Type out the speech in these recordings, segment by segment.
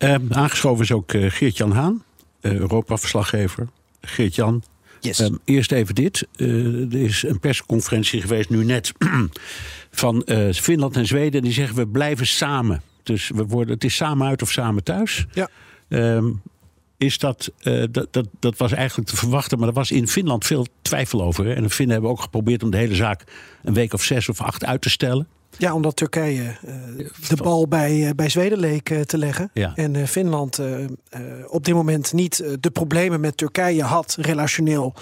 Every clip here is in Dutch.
Ehm, aangeschoven is ook uh, Geert-Jan Haan, uh, Europa-verslaggever. Geert-Jan, Yes. Ehm, eerst even dit. Er is een persconferentie geweest nu net van Finland en Zweden. Die zeggen we blijven samen. Dus we worden, het is samen uit of samen thuis. Ja. Um, is dat, uh, dat, dat, dat was eigenlijk te verwachten, maar er was in Finland veel twijfel over. Hè? En de Finnen hebben ook geprobeerd om de hele zaak een week of zes of acht uit te stellen. Ja, omdat Turkije uh, de bal bij, uh, bij Zweden leek uh, te leggen. Ja. En Finland op dit moment niet de problemen met Turkije had, relationeel.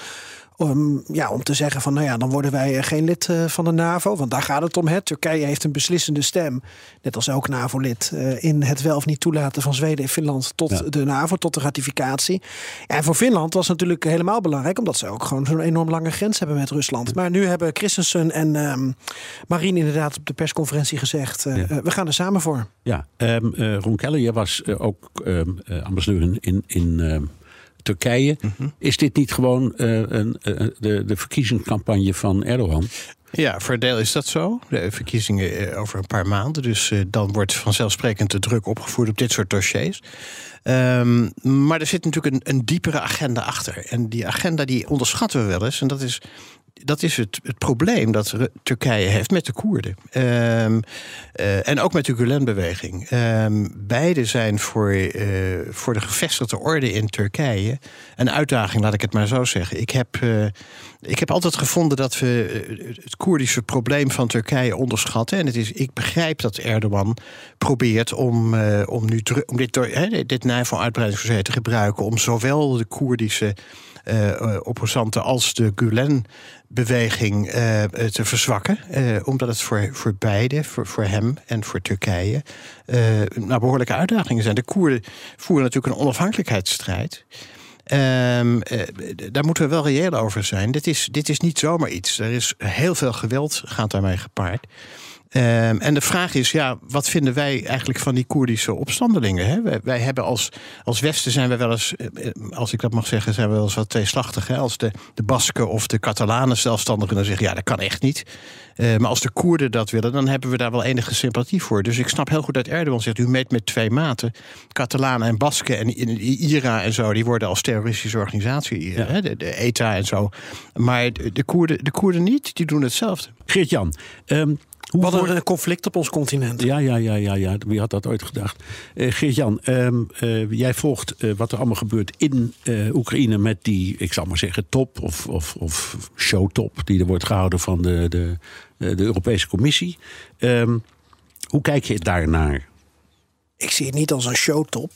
Om, ja, om te zeggen van, nou ja, dan worden wij geen lid uh, van de NAVO. Want daar gaat het om. Hè. Turkije heeft een beslissende stem, net als ook NAVO-lid... Uh, in het wel of niet toelaten van Zweden en Finland tot ja. de NAVO, tot de ratificatie. En voor Finland was het natuurlijk helemaal belangrijk... omdat ze ook gewoon zo'n enorm lange grens hebben met Rusland. Maar nu hebben Christensen en um, Marien inderdaad op de persconferentie gezegd... Uh, ja. we gaan er samen voor. Ja, um, Ron Keller, jij was ook um, ambassadeur in... in, in Turkije. Mm -hmm. Is dit niet gewoon een, uh, de, de verkiezingscampagne van Erdogan? Ja, voor een deel is dat zo. De verkiezingen over een paar maanden. Dus dan wordt vanzelfsprekend de druk opgevoerd op dit soort dossiers. Um, maar er zit natuurlijk een, een, diepere agenda achter. En die agenda die onderschatten we wel eens. En dat is dat is het, het probleem dat Turkije heeft met de Koerden. Um, uh, en ook met de Gulen-beweging. Um, beide zijn voor, uh, voor de gevestigde orde in Turkije een uitdaging, laat ik het maar zo zeggen. Ik heb, uh, ik heb altijd gevonden dat we het Koerdische probleem van Turkije onderschatten. En het is, ik begrijp dat Erdogan probeert om, om, nu, om dit, dit NAVO-uitbreidingsverzet te gebruiken... om zowel de Koerdische uh, opposanten als de Gulen-beweging uh, te verzwakken. Omdat het voor, voor beide, voor, voor hem en voor Turkije, nou, behoorlijke uitdagingen zijn. De Koerden voeren natuurlijk een onafhankelijkheidsstrijd. Um, daar moeten we wel reëel over zijn. Dit is, dit is niet zomaar iets. Er is heel veel geweld gaat daarmee gepaard. Um, en de vraag is, ja, wat vinden wij eigenlijk van die Koerdische opstandelingen? Hè? Wij, wij, hebben als, als Westen zijn we wel eens, als ik dat mag zeggen, zijn we wel eens wat tweeslachtig. Hè? Als de, de Basken of de Catalanen zelfstandigen dan zeggen, ja, dat kan echt niet. Uh, maar als de Koerden dat willen, dan hebben we daar wel enige sympathie voor. Dus ik snap heel goed dat Erdogan zegt, u meet met twee maten. Catalanen en Basken en IRA en zo, die worden als terroristische organisatie, ja. hè? De, de, ETA en zo. Maar de, de, Koerden, de Koerden niet, die doen hetzelfde. Geert-Jan, um, hoe Wat voor... een conflict op ons continent. Ja, ja, ja, ja, ja. wie had dat ooit gedacht? Uh, Geert-Jan, uh, uh, jij volgt wat er allemaal gebeurt in Oekraïne met die, ik zal maar zeggen, top of, of, of showtop die er wordt gehouden van de, de, de Europese Commissie. Um, hoe kijk je daarnaar? Ik zie het niet als een showtop.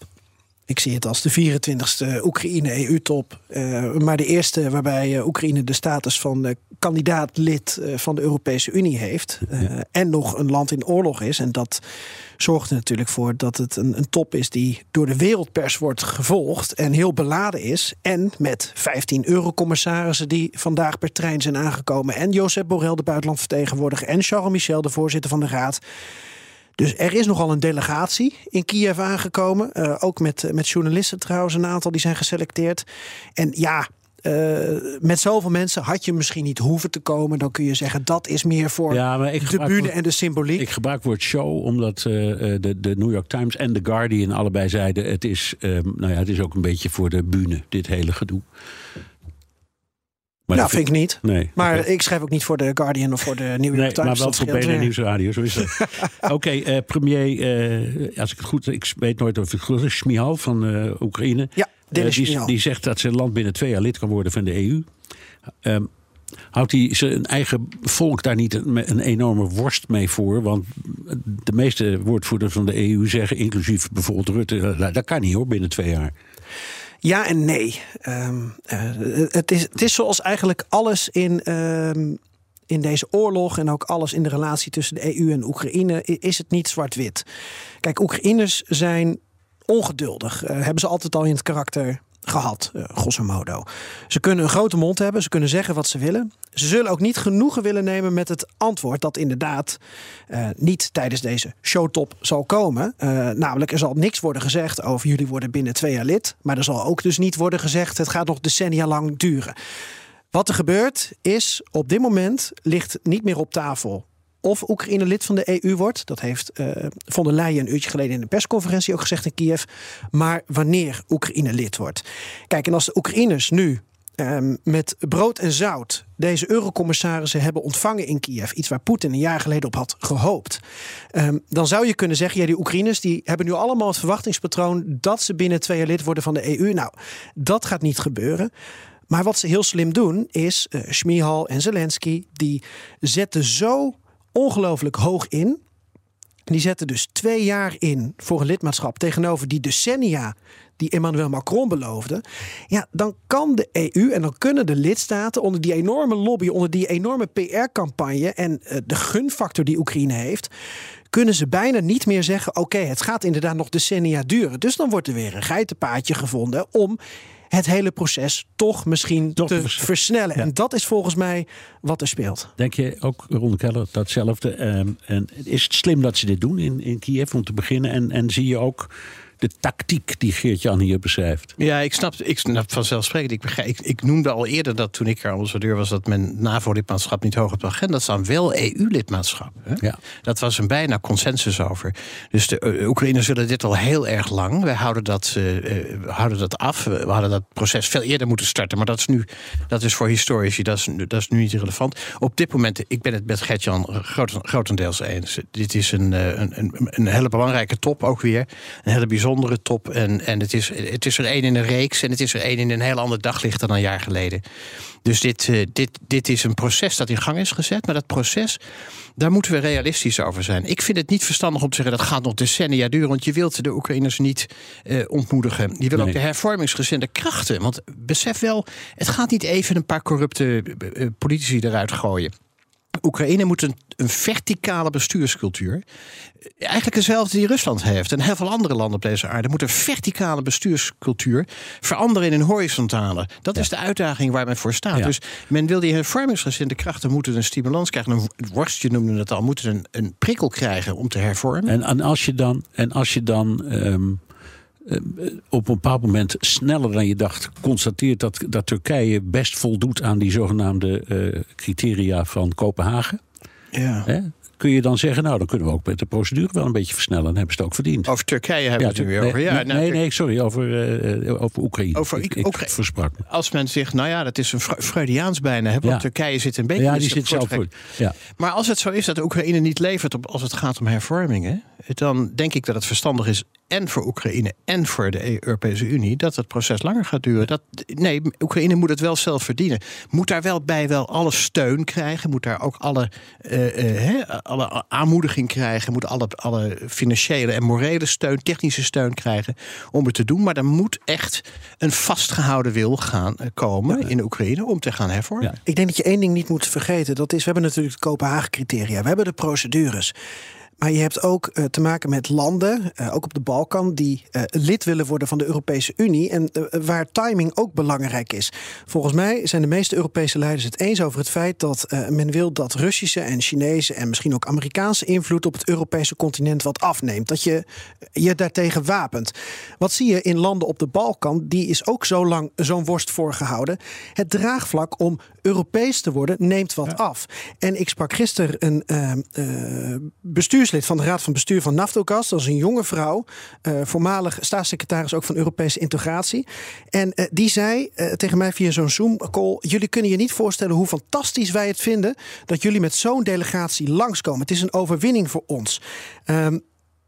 Ik zie het als de 24e Oekraïne-EU-top. Uh, maar de eerste waarbij uh, Oekraïne de status van uh, kandidaat-lid van de Europese Unie heeft. Ja. En nog een land in oorlog is. En dat zorgt er natuurlijk voor dat het een, een, top is die door de wereldpers wordt gevolgd. En heel beladen is. En met 15 eurocommissarissen die vandaag per trein zijn aangekomen. En Josep Borrell, de buitenlandvertegenwoordiger. En Charles Michel, de voorzitter van de Raad. Dus er is nogal een delegatie in Kiev aangekomen. Uh, ook met, met journalisten trouwens, een aantal die zijn geselecteerd. En ja, uh, met zoveel mensen had je misschien niet hoeven te komen. Dan kun je zeggen dat is meer voor ja, maar ik de bühne en de symboliek. Ik gebruik het woord show omdat uh, de, de New York Times en The Guardian allebei zeiden... het is, um, nou ja, het is ook een beetje voor de bühne, dit hele gedoe. Maar nou, vind ik niet. Nee, maar okay. ik schrijf ook niet voor de Guardian of voor de New York nee, Times. Maar wel voor BNN Nieuwsradio, zo is. Oké, okay, uh, premier, uh, als ik het goed, ik weet nooit of het goed is, Smihal van uh, Oekraïne. Ja, die, die zegt dat zijn land binnen twee jaar lid kan worden van de EU. Um, houdt hij zijn eigen volk daar niet een, een, enorme worst mee voor? Want de meeste woordvoerders van de EU zeggen, inclusief bijvoorbeeld Rutte, dat kan niet hoor, binnen twee jaar. Ja en nee. Um, uh, het, is, het is zoals eigenlijk alles in, um, in deze oorlog en ook alles in de relatie tussen de EU en Oekraïne, is het niet zwart-wit. Kijk, Oekraïners zijn ongeduldig. Uh, hebben ze altijd al in het karakter gehad, uh, grosso modo. Ze kunnen een grote mond hebben, ze kunnen zeggen wat ze willen. Ze zullen ook niet genoegen willen nemen met het antwoord dat inderdaad uh, niet tijdens deze showtop zal komen. Uh, namelijk, er zal niks worden gezegd over jullie worden binnen twee jaar lid. Maar er zal ook dus niet worden gezegd, het gaat nog decennia lang duren. Wat er gebeurt is, op dit moment ligt niet meer op tafel of Oekraïne lid van de EU wordt. Dat heeft uh, von der Leyen een uurtje geleden in de persconferentie ook gezegd in Kiev. Maar wanneer Oekraïne lid wordt. Kijk, en als de Oekraïners nu um, met brood en zout deze eurocommissarissen hebben ontvangen in Kiev, iets waar Poetin een jaar geleden op had gehoopt, um, dan zou je kunnen zeggen: ja, die Oekraïners die hebben nu allemaal het verwachtingspatroon dat ze binnen twee jaar lid worden van de EU. Nou, dat gaat niet gebeuren. Maar wat ze heel slim doen is, uh, Schmihal en Zelensky, die zetten zo ongelooflijk hoog in. Die zetten dus twee jaar in voor een lidmaatschap tegenover die decennia die Emmanuel Macron beloofde. Ja, dan kan de EU en dan kunnen de lidstaten onder die enorme lobby, onder die enorme PR-campagne en uh, de gunfactor die Oekraïne heeft, kunnen ze bijna niet meer zeggen: oké, het gaat inderdaad nog decennia duren. Dus dan wordt er weer een geitenpaadje gevonden om het hele proces toch misschien toch te versnellen. En dat is volgens mij wat er speelt. Denk je ook, Ron Keller, datzelfde? Um, en is het slim dat ze dit doen in, in Kiev om te beginnen? En, en zie je ook de tactiek die Geert-Jan hier beschrijft. Ja, ik snap, ik snap vanzelfsprekend. Ik, begrijp, ik, ik noemde al eerder dat toen ik er ambassadeur was... dat men NAVO-lidmaatschap niet hoog op de agenda staan. Wel EU-lidmaatschap. Ja. Dat was een bijna consensus over. Dus de uh, Oekraïners zullen dit al heel erg lang. Wij houden dat, uh, uh, houden dat af. We hadden dat proces veel eerder moeten starten. Maar dat is nu, dat is voor historici, dat is, dat is nu niet relevant. Op dit moment, ik ben het met Gert-Jan grotendeels eens. Dit is een, een, een, een hele belangrijke top ook weer. Een hele bijzondere bijzondere top. En, en het, is, het is er één in een reeks en het is er één in een heel ander daglicht dan een jaar geleden. Dus dit, uh, dit, dit is een proces dat in gang is gezet. Maar dat proces, daar moeten we realistisch over zijn. Ik vind het niet verstandig om te zeggen dat gaat nog decennia duren. Want je wilt de Oekraïners niet uh, ontmoedigen. Je wil nee. ook de hervormingsgezinde krachten. Want besef wel, het gaat niet even een paar corrupte uh, politici eruit gooien. Oekraïne moet een, een, verticale bestuurscultuur. Eigenlijk dezelfde die Rusland heeft. En heel veel andere landen op deze aarde moeten een verticale bestuurscultuur veranderen in een horizontale. Dat ja. is de uitdaging waar men voor staat. Ja. Dus men wil die hervormingsgezinde krachten moeten een stimulans krijgen. Een worstje noemde het al, moeten een, een prikkel krijgen om te hervormen. En, en als je dan, en als je dan um op een bepaald moment sneller dan je dacht constateert dat, dat Turkije best voldoet aan die zogenaamde uh, criteria van Kopenhagen. Ja. Hè? Kun je dan zeggen, nou dan kunnen we ook met de procedure wel een beetje versnellen. Dan hebben ze het ook verdiend. Over Turkije hebben we het weer over. Ja, nee, nee, nee, sorry, over, uh, over Oekraïne. Over ik, ik versprak. Als men zegt, nou ja, dat is een Freudiaans bijna. Hè, want Ja. Turkije zit een beetje... Ja, in die zit zelf voor. Ja. Maar als het zo is dat Oekraïne niet levert op, als het gaat om hervormingen, dan denk ik dat het verstandig is en voor Oekraïne en voor de Europese Unie dat het proces langer gaat duren. Dat, nee, Oekraïne moet het wel zelf verdienen. Moet daar wel bij wel alle steun krijgen. Moet daar ook alle, uh, uh, alle aanmoediging krijgen. Moet alle, alle financiële en morele steun, technische steun krijgen om het te doen. Maar er moet echt een vastgehouden wil gaan uh, komen ja. in Oekraïne om te gaan hervormen. Ja. Ik denk dat je één ding niet moet vergeten. Dat is, we hebben natuurlijk de Kopenhagen-criteria. We hebben de procedures. Maar je hebt ook uh, te maken met landen, uh, ook op de Balkan, die uh, lid willen worden van de Europese Unie. En waar timing ook belangrijk is. Volgens mij zijn de meeste Europese leiders het eens over het feit dat men wil dat Russische en Chinese en misschien ook Amerikaanse invloed op het Europese continent wat afneemt. Dat je je daartegen wapent. Wat zie je in landen op de Balkan? Die is ook zo lang zo'n worst voorgehouden. Het draagvlak om Europees te worden neemt wat ja. af. En ik sprak gisteren een bestuurs bestuurslid van de Raad van Bestuur van Naftogaz. Dat is een jonge vrouw, uh, voormalig staatssecretaris ook van Europese integratie. En uh, die zei uh, tegen mij via zo'n Zoom-call... jullie kunnen je niet voorstellen hoe fantastisch wij het vinden... dat jullie met zo'n delegatie langskomen. Het is een overwinning voor ons. Um,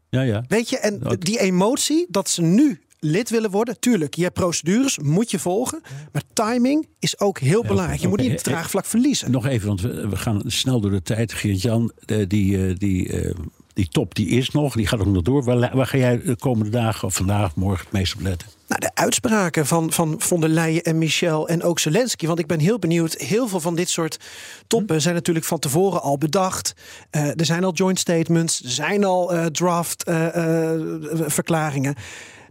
ja, ja. Weet je, en die emotie dat ze nu lid willen worden. Tuurlijk, je hebt procedures, moet je volgen. Maar timing is ook heel belangrijk. Je moet niet het draagvlak verliezen. Nog even, want we, we gaan snel door de tijd. Geert-Jan, die, die, die top die is nog, die gaat ook nog door. Waar, waar ga jij de komende dagen of vandaag, morgen het meest op letten? Nou, de uitspraken van, van von der Leyen en Michel en ook Zelensky. Want ik ben heel benieuwd. Heel veel van dit soort toppen zijn natuurlijk van tevoren al bedacht. Uh, er zijn al joint statements, er zijn al uh, draft uh, verklaringen.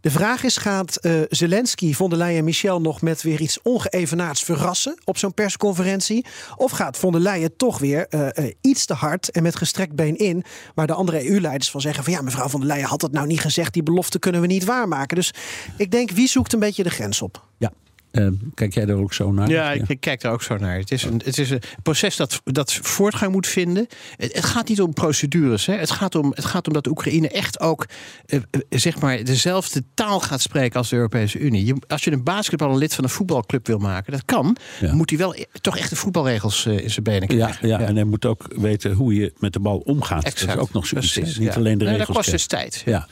De vraag is, gaat uh, Zelensky, von der Leyen en Michel nog met weer iets ongeëvenaards verrassen op zo'n persconferentie? Of gaat von der Leyen toch weer uh, uh, iets te hard en met gestrekt been in, waar de andere EU-leiders van zeggen van ja, mevrouw von der Leyen had dat nou niet gezegd, die belofte kunnen we niet waarmaken. Dus ik denk, wie zoekt een beetje de grens op? Ja. Uh, kijk jij daar ook zo naar? Ja, ik, kijk daar ook zo naar. Het is een, het is een proces dat, dat voortgang moet vinden. Het, het gaat niet om procedures. Hè. Het, gaat om, het gaat om dat Oekraïne echt ook uh, zeg maar dezelfde taal gaat spreken als de Europese Unie. Je, als je een basketballer lid van een voetbalclub wil maken, dat kan. Ja. Moet hij wel e-, toch echt de voetbalregels uh, in zijn benen krijgen. Ja, ja, en hij moet ook weten hoe je met de bal omgaat. Exact. Dat is ook nog zoiets. Niet alleen de nee, regels. dat kost dus tijd. Ja.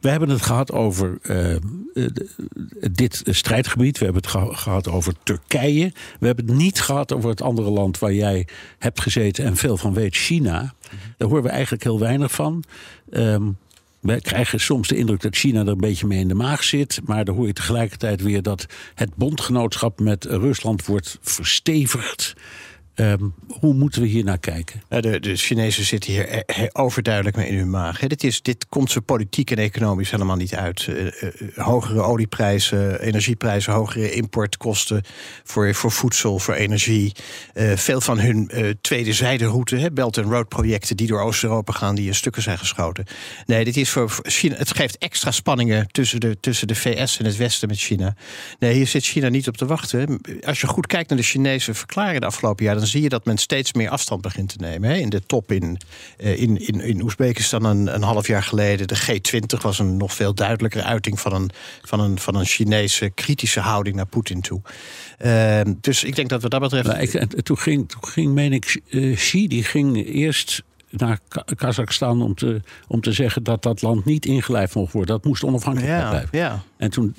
we hebben het gehad over dit strijdgebied. We hebben gehad over Turkije. We hebben het niet gehad over het andere land waar jij hebt gezeten en veel van weet, China. Daar horen we eigenlijk heel weinig van. Um, we krijgen soms de indruk dat China er een beetje mee in de maag zit. Maar dan hoor je tegelijkertijd weer dat het bondgenootschap met Rusland wordt verstevigd. Um, hoe moeten we hier naar kijken? De, de Chinezen zitten hier overduidelijk mee in hun maag. Dit, is, dit komt ze politiek en economisch helemaal niet uit. Uh, uh, hogere olieprijzen, energieprijzen, hogere importkosten voor, voor voedsel, voor energie. Veel van hun tweede zijderoute, Belt and Road projecten die door Oost-Europa gaan, die in stukken zijn geschoten. Nee, dit is voor China. Het geeft extra spanningen tussen de, tussen de VS en het Westen met China. Nee, hier zit China niet op te wachten. Als je goed kijkt naar de Chinese verklaringen de afgelopen jaar, dan zie je dat men steeds meer afstand begint te nemen. In de top in, in, in, in Oezbekistan een, een half jaar geleden, de G20 was een nog veel duidelijkere uiting van een, van een, van een Chinese kritische houding naar Poetin toe. Uh, dus ik denk dat wat dat betreft. Nou, ik, toen, ging, toen ging, meen ik, uh, Xi, die ging eerst naar Kazachstan om te, om te zeggen dat dat land niet ingelijfd mocht worden. Dat moest onafhankelijk ja, blijven. Ja. En toen,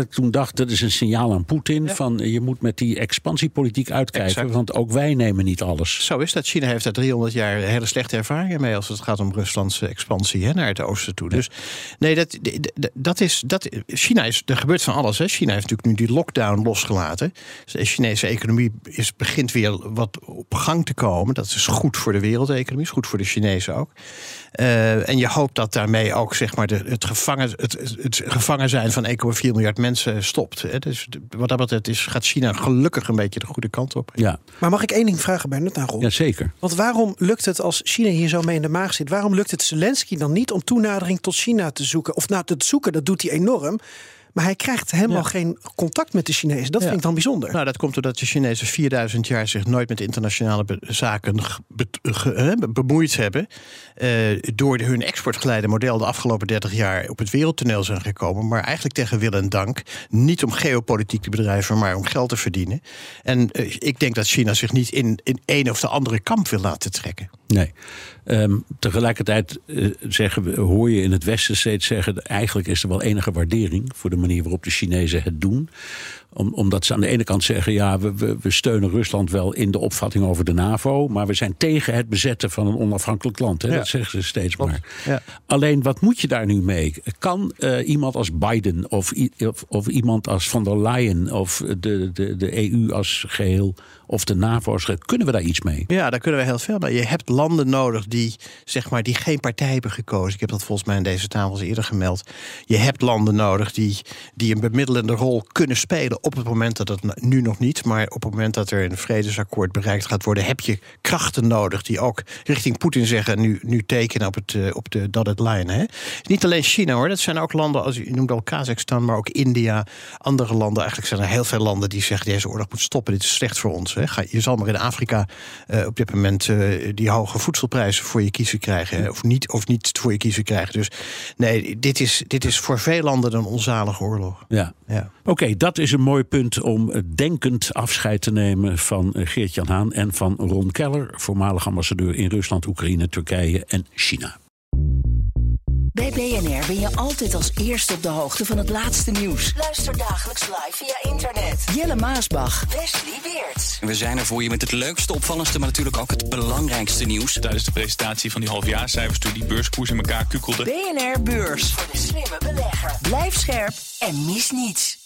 ik toen dacht, dat is een signaal aan Poetin ja. van je moet met die expansiepolitiek uitkijken, Exact. want ook wij nemen niet alles. Zo is dat. China heeft daar 300 jaar hele slechte ervaringen mee als het gaat om Ruslandse expansie hè, naar het oosten toe. Ja. Dus nee, dat, dat is, dat, China is, er gebeurt van alles. Hè. China heeft natuurlijk nu die lockdown losgelaten. Dus de Chinese economie is, begint weer wat op gang te komen. Dat is goed voor de wereldeconomie, is goed voor de Chinezen ook. Uh, en je hoopt dat daarmee ook zeg maar, de, het, gevangen, het, het gevangen zijn van 1,4 miljard mensen stopt. Hè. Dus wat dat betreft is, gaat China gelukkig een beetje de goede kant op. Ja. Maar mag ik één ding vragen, Bernard, naar Ron? Ja, zeker. Want waarom lukt het als China hier zo mee in de maag zit... waarom lukt het Zelensky dan niet om toenadering tot China te zoeken? Of nou, te zoeken, dat doet hij enorm... Maar hij krijgt helemaal ja. geen contact met de Chinezen. Dat ja. vind ik dan bijzonder. Nou, dat komt doordat de Chinezen 4000 jaar zich nooit met internationale be zaken be be bemoeid hebben. Uh, door hun exportgeleide model de afgelopen 30 jaar op het wereldtoneel zijn gekomen. Maar eigenlijk tegen wil en dank. Niet om geopolitiek te bedrijven, maar om geld te verdienen. En uh, ik denk dat China zich niet in, in een of de andere kamp wil laten trekken. Nee. Um, tegelijkertijd uh, zeggen we, hoor je in het Westen steeds zeggen... eigenlijk is er wel enige waardering voor de manier waarop de Chinezen het doen. Om, omdat ze aan de ene kant zeggen... ja, we, we, we, steunen Rusland wel in de opvatting over de NAVO... maar we zijn tegen het bezetten van een onafhankelijk land. Hè? Ja. Dat zeggen ze steeds maar. Ja. Alleen, wat moet je daar nu mee? Kan uh, iemand als Biden of, of, of, iemand als van der Leyen... of de, de, de EU als geheel of de NAVO als geheel... kunnen we daar iets mee? Ja, daar kunnen we heel veel mee. Je hebt landen nodig die, zeg maar, die geen partij hebben gekozen. Ik heb dat volgens mij in deze tafels eerder gemeld. Je hebt landen nodig die, die een bemiddelende rol kunnen spelen op het moment dat het nu nog niet, maar op het moment dat er een vredesakkoord bereikt gaat worden, heb je krachten nodig die ook richting Poetin zeggen: nu, nu tekenen op, het, op de dotted line. Hè? Niet alleen China hoor, dat zijn ook landen, als u noemt al Kazachstan, maar ook India, andere landen. Eigenlijk zijn er heel veel landen die zeggen: deze oorlog moet stoppen, dit is slecht voor ons. Hè? Je zal maar in Afrika uh, op dit moment uh, die hoge voedselprijzen voor je kiezen krijgen, hè? Of, niet, of niet voor je kiezen krijgen. Dus nee, dit is, dit is voor veel landen een onzalige oorlog. Ja. ja. Oké, okay, dat is een mooi punt om denkend afscheid te nemen van Geert-Jan Haan en van Ron Keller, voormalig ambassadeur in Rusland, Oekraïne, Turkije en China. Bij BNR ben je altijd als eerste op de hoogte van het laatste nieuws. Luister dagelijks live via internet. Jelle Maasbach. Wesley Weert. We zijn er voor je met het leukste, opvallendste, maar natuurlijk ook het belangrijkste nieuws. Tijdens de presentatie van die halfjaarcijfers toen die beurskoers in elkaar kukkelde. BNR Beurs. Voor de slimme belegger. Blijf scherp en mis niets.